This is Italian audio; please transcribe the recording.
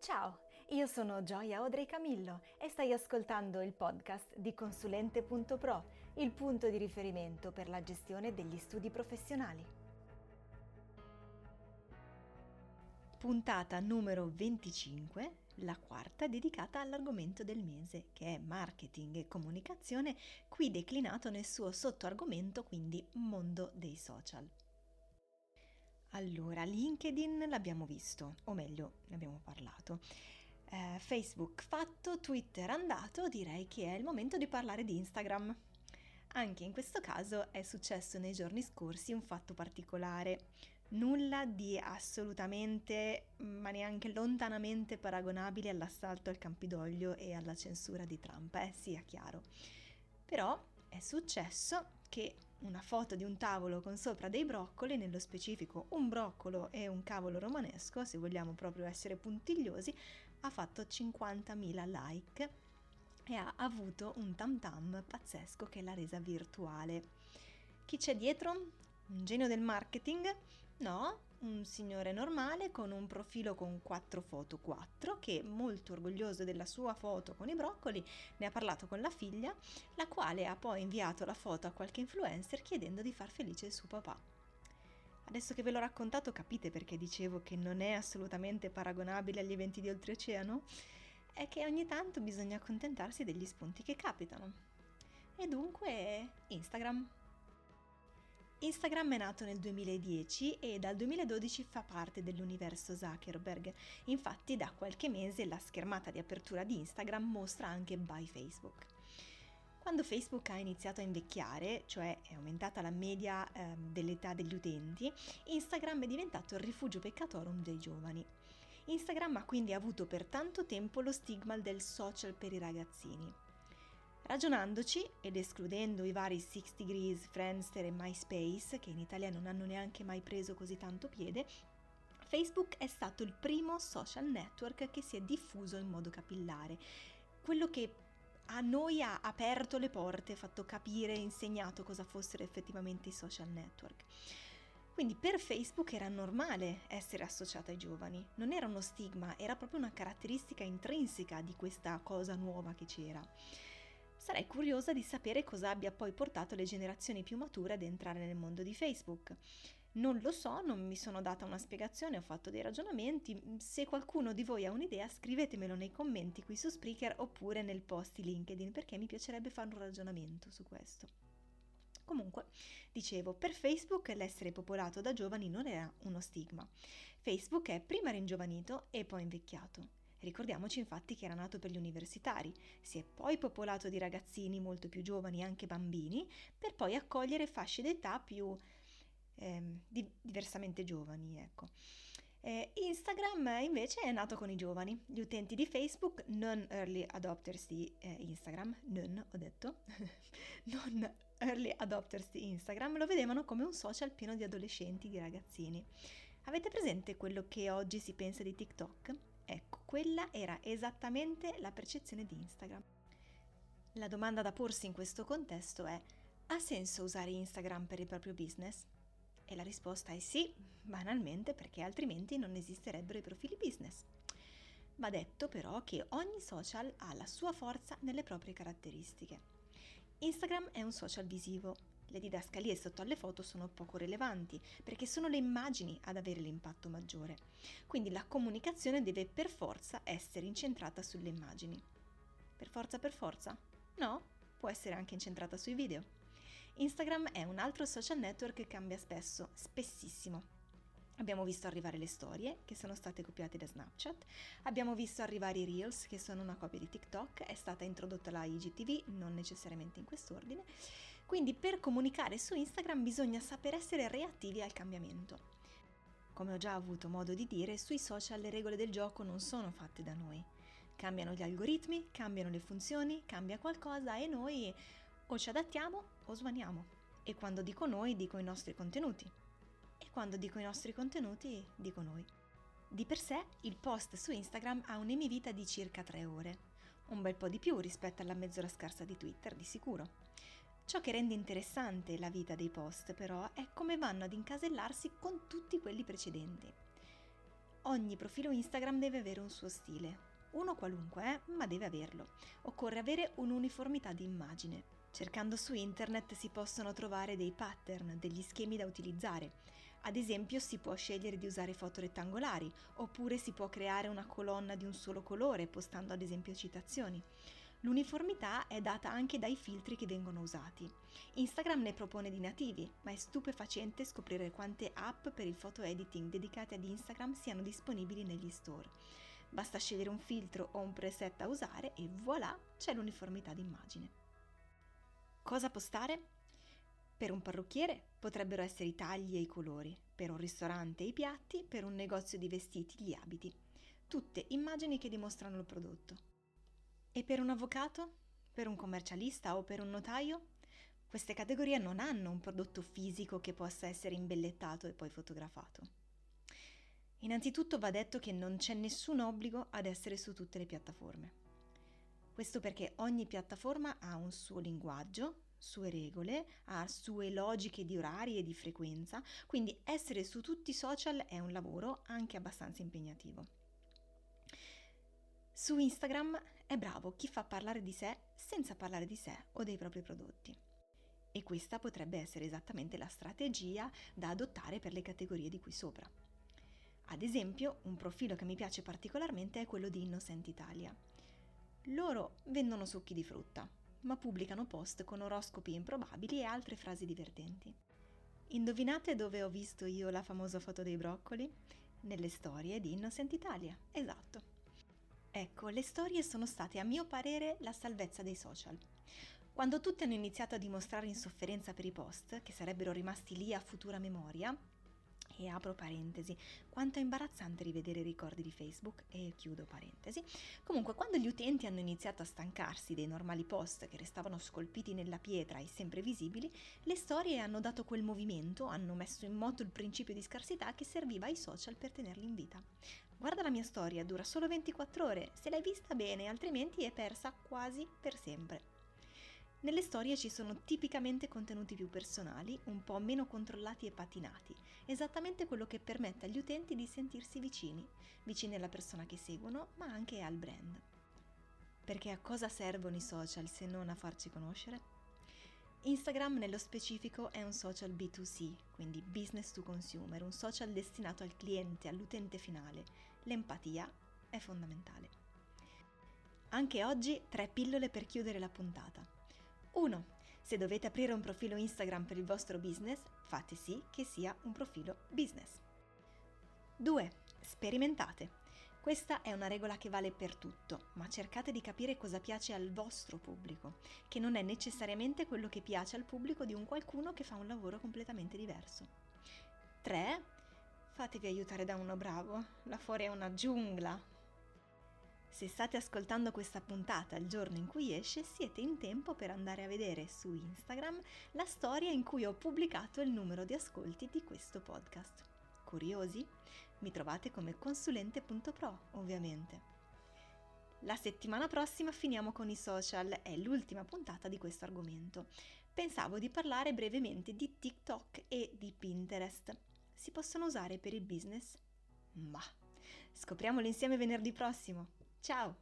Ciao, io sono Gioia Audrey Camillo e stai ascoltando il podcast di Consulente.pro, il punto di riferimento per la gestione degli studi professionali. Puntata numero 25, la quarta dedicata all'argomento del mese, che è marketing e comunicazione, qui declinato nel suo sottoargomento, quindi mondo dei social. Allora, LinkedIn l'abbiamo visto, o meglio, ne abbiamo parlato. Eh, Facebook fatto, Twitter andato, direi che è il momento di parlare di Instagram. Anche in questo caso è successo nei giorni scorsi un fatto particolare, nulla di assolutamente, ma neanche lontanamente paragonabile all'assalto al Campidoglio e alla censura di Trump, eh, sia chiaro. Però è successo che una foto di un tavolo con sopra dei broccoli, nello specifico un broccolo e un cavolo romanesco, se vogliamo proprio essere puntigliosi, ha fatto 50.000 like e ha avuto un tam tam pazzesco che l'ha resa virtuale. Chi c'è dietro? Un genio del marketing? No, un signore normale con un profilo con 4 foto 4 che molto orgoglioso della sua foto con i broccoli ne ha parlato con la figlia, la quale ha poi inviato la foto a qualche influencer chiedendo di far felice il suo papà. Adesso che ve l'ho raccontato capite perché dicevo che non è assolutamente paragonabile agli eventi di oltreoceano? È che ogni tanto bisogna accontentarsi degli spunti che capitano. E dunque Instagram. Instagram è nato nel 2010 e dal 2012 fa parte dell'universo Zuckerberg. Infatti da qualche mese la schermata di apertura di Instagram mostra anche By Facebook. Quando Facebook ha iniziato a invecchiare, cioè è aumentata la media eh, dell'età degli utenti, Instagram è diventato il rifugio peccatorum dei giovani. Instagram ha quindi avuto per tanto tempo lo stigma del social per i ragazzini. Ragionandoci ed escludendo i vari Six Degrees, Friendster e MySpace, che in Italia non hanno neanche mai preso così tanto piede, Facebook è stato il primo social network che si è diffuso in modo capillare. Quello che a noi ha aperto le porte, fatto capire insegnato cosa fossero effettivamente i social network. Quindi per Facebook era normale essere associata ai giovani, non era uno stigma, era proprio una caratteristica intrinseca di questa cosa nuova che c'era. Sarei curiosa di sapere cosa abbia poi portato le generazioni più mature ad entrare nel mondo di Facebook. Non lo so, non mi sono data una spiegazione, ho fatto dei ragionamenti. Se qualcuno di voi ha un'idea, scrivetemelo nei commenti qui su Spreaker oppure nel post di LinkedIn, perché mi piacerebbe fare un ragionamento su questo. Comunque, dicevo, per Facebook l'essere popolato da giovani non era uno stigma. Facebook è prima ringiovanito e poi invecchiato. Ricordiamoci infatti che era nato per gli universitari, si è poi popolato di ragazzini molto più giovani, anche bambini, per poi accogliere fasce d'età più eh, di- diversamente giovani, ecco. Eh, Instagram invece è nato con i giovani, gli utenti di Facebook, non early adopters di eh, Instagram, non ho detto, non early adopters di Instagram, lo vedevano come un social pieno di adolescenti, di ragazzini. Avete presente quello che oggi si pensa di TikTok? Ecco, quella era esattamente la percezione di Instagram. La domanda da porsi in questo contesto è, ha senso usare Instagram per il proprio business? E la risposta è sì, banalmente perché altrimenti non esisterebbero i profili business. Va detto però che ogni social ha la sua forza nelle proprie caratteristiche. Instagram è un social visivo, le didascalie sotto alle foto sono poco rilevanti perché sono le immagini ad avere l'impatto maggiore. Quindi la comunicazione deve per forza essere incentrata sulle immagini. Per forza per forza? No, può essere anche incentrata sui video. Instagram è un altro social network che cambia spesso, spessissimo. Abbiamo visto arrivare le storie, che sono state copiate da Snapchat, abbiamo visto arrivare i Reels, che sono una copia di TikTok, è stata introdotta la IGTV, non necessariamente in quest'ordine. Quindi per comunicare su Instagram bisogna saper essere reattivi al cambiamento. Come ho già avuto modo di dire, sui social le regole del gioco non sono fatte da noi. Cambiano gli algoritmi, cambiano le funzioni, cambia qualcosa e noi o ci adattiamo o svaniamo. E quando dico noi, dico i nostri contenuti e quando dico i nostri contenuti, dico noi. Di per sé, il post su Instagram ha un'emivita di circa 3 ore, un bel po' di più rispetto alla mezz'ora scarsa di Twitter, di sicuro. Ciò che rende interessante la vita dei post, però, è come vanno ad incasellarsi con tutti quelli precedenti. Ogni profilo Instagram deve avere un suo stile. Uno qualunque, eh, ma deve averlo. Occorre avere un'uniformità di immagine. Cercando su internet si possono trovare dei pattern, degli schemi da utilizzare. Ad esempio si può scegliere di usare foto rettangolari, oppure si può creare una colonna di un solo colore, postando ad esempio citazioni. L'uniformità è data anche dai filtri che vengono usati. Instagram ne propone di nativi, ma è stupefacente scoprire quante app per il photo editing dedicate ad Instagram siano disponibili negli store. Basta scegliere un filtro o un preset da usare e voilà, c'è l'uniformità d'immagine. Cosa postare? Per un parrucchiere potrebbero essere i tagli e i colori, per un ristorante i piatti, per un negozio di vestiti gli abiti. Tutte immagini che dimostrano il prodotto. E per un avvocato? Per un commercialista o per un notaio? Queste categorie non hanno un prodotto fisico che possa essere imbellettato e poi fotografato. Innanzitutto va detto che non c'è nessun obbligo ad essere su tutte le piattaforme. Questo perché ogni piattaforma ha un suo linguaggio, sue regole, ha sue logiche di orari e di frequenza, quindi essere su tutti i social è un lavoro anche abbastanza impegnativo. Su Instagram è bravo chi fa parlare di sé senza parlare di sé o dei propri prodotti. E questa potrebbe essere esattamente la strategia da adottare per le categorie di qui sopra. Ad esempio, un profilo che mi piace particolarmente è quello di Innocent Italia. Loro vendono succhi di frutta, ma pubblicano post con oroscopi improbabili e altre frasi divertenti. Indovinate dove ho visto io la famosa foto dei broccoli? Nelle storie di Innocent Italia, esatto. Ecco, le storie sono state a mio parere la salvezza dei social. Quando tutti hanno iniziato a dimostrare insofferenza per i post, che sarebbero rimasti lì a futura memoria, e apro parentesi, quanto è imbarazzante rivedere i ricordi di Facebook e chiudo parentesi. Comunque, quando gli utenti hanno iniziato a stancarsi dei normali post che restavano scolpiti nella pietra e sempre visibili, le storie hanno dato quel movimento, hanno messo in moto il principio di scarsità che serviva ai social per tenerli in vita. Guarda la mia storia, dura solo 24 ore, se l'hai vista bene, altrimenti è persa quasi per sempre. Nelle storie ci sono tipicamente contenuti più personali, un po' meno controllati e patinati, esattamente quello che permette agli utenti di sentirsi vicini, vicini alla persona che seguono, ma anche al brand. Perché a cosa servono i social se non a farci conoscere? Instagram nello specifico è un social B2C, quindi business to consumer, un social destinato al cliente, all'utente finale. L'empatia è fondamentale. Anche oggi tre pillole per chiudere la puntata. 1. Se dovete aprire un profilo Instagram per il vostro business, fate sì che sia un profilo business. 2. Sperimentate. Questa è una regola che vale per tutto, ma cercate di capire cosa piace al vostro pubblico, che non è necessariamente quello che piace al pubblico di un qualcuno che fa un lavoro completamente diverso. 3. Fatevi aiutare da uno bravo, là fuori è una giungla, se state ascoltando questa puntata il giorno in cui esce, siete in tempo per andare a vedere su Instagram la storia in cui ho pubblicato il numero di ascolti di questo podcast. Curiosi? Mi trovate come consulente.pro, ovviamente. La settimana prossima finiamo con i social, è l'ultima puntata di questo argomento. Pensavo di parlare brevemente di TikTok e di Pinterest. Si possono usare per il business? Ma scopriamolo insieme venerdì prossimo. Ciao!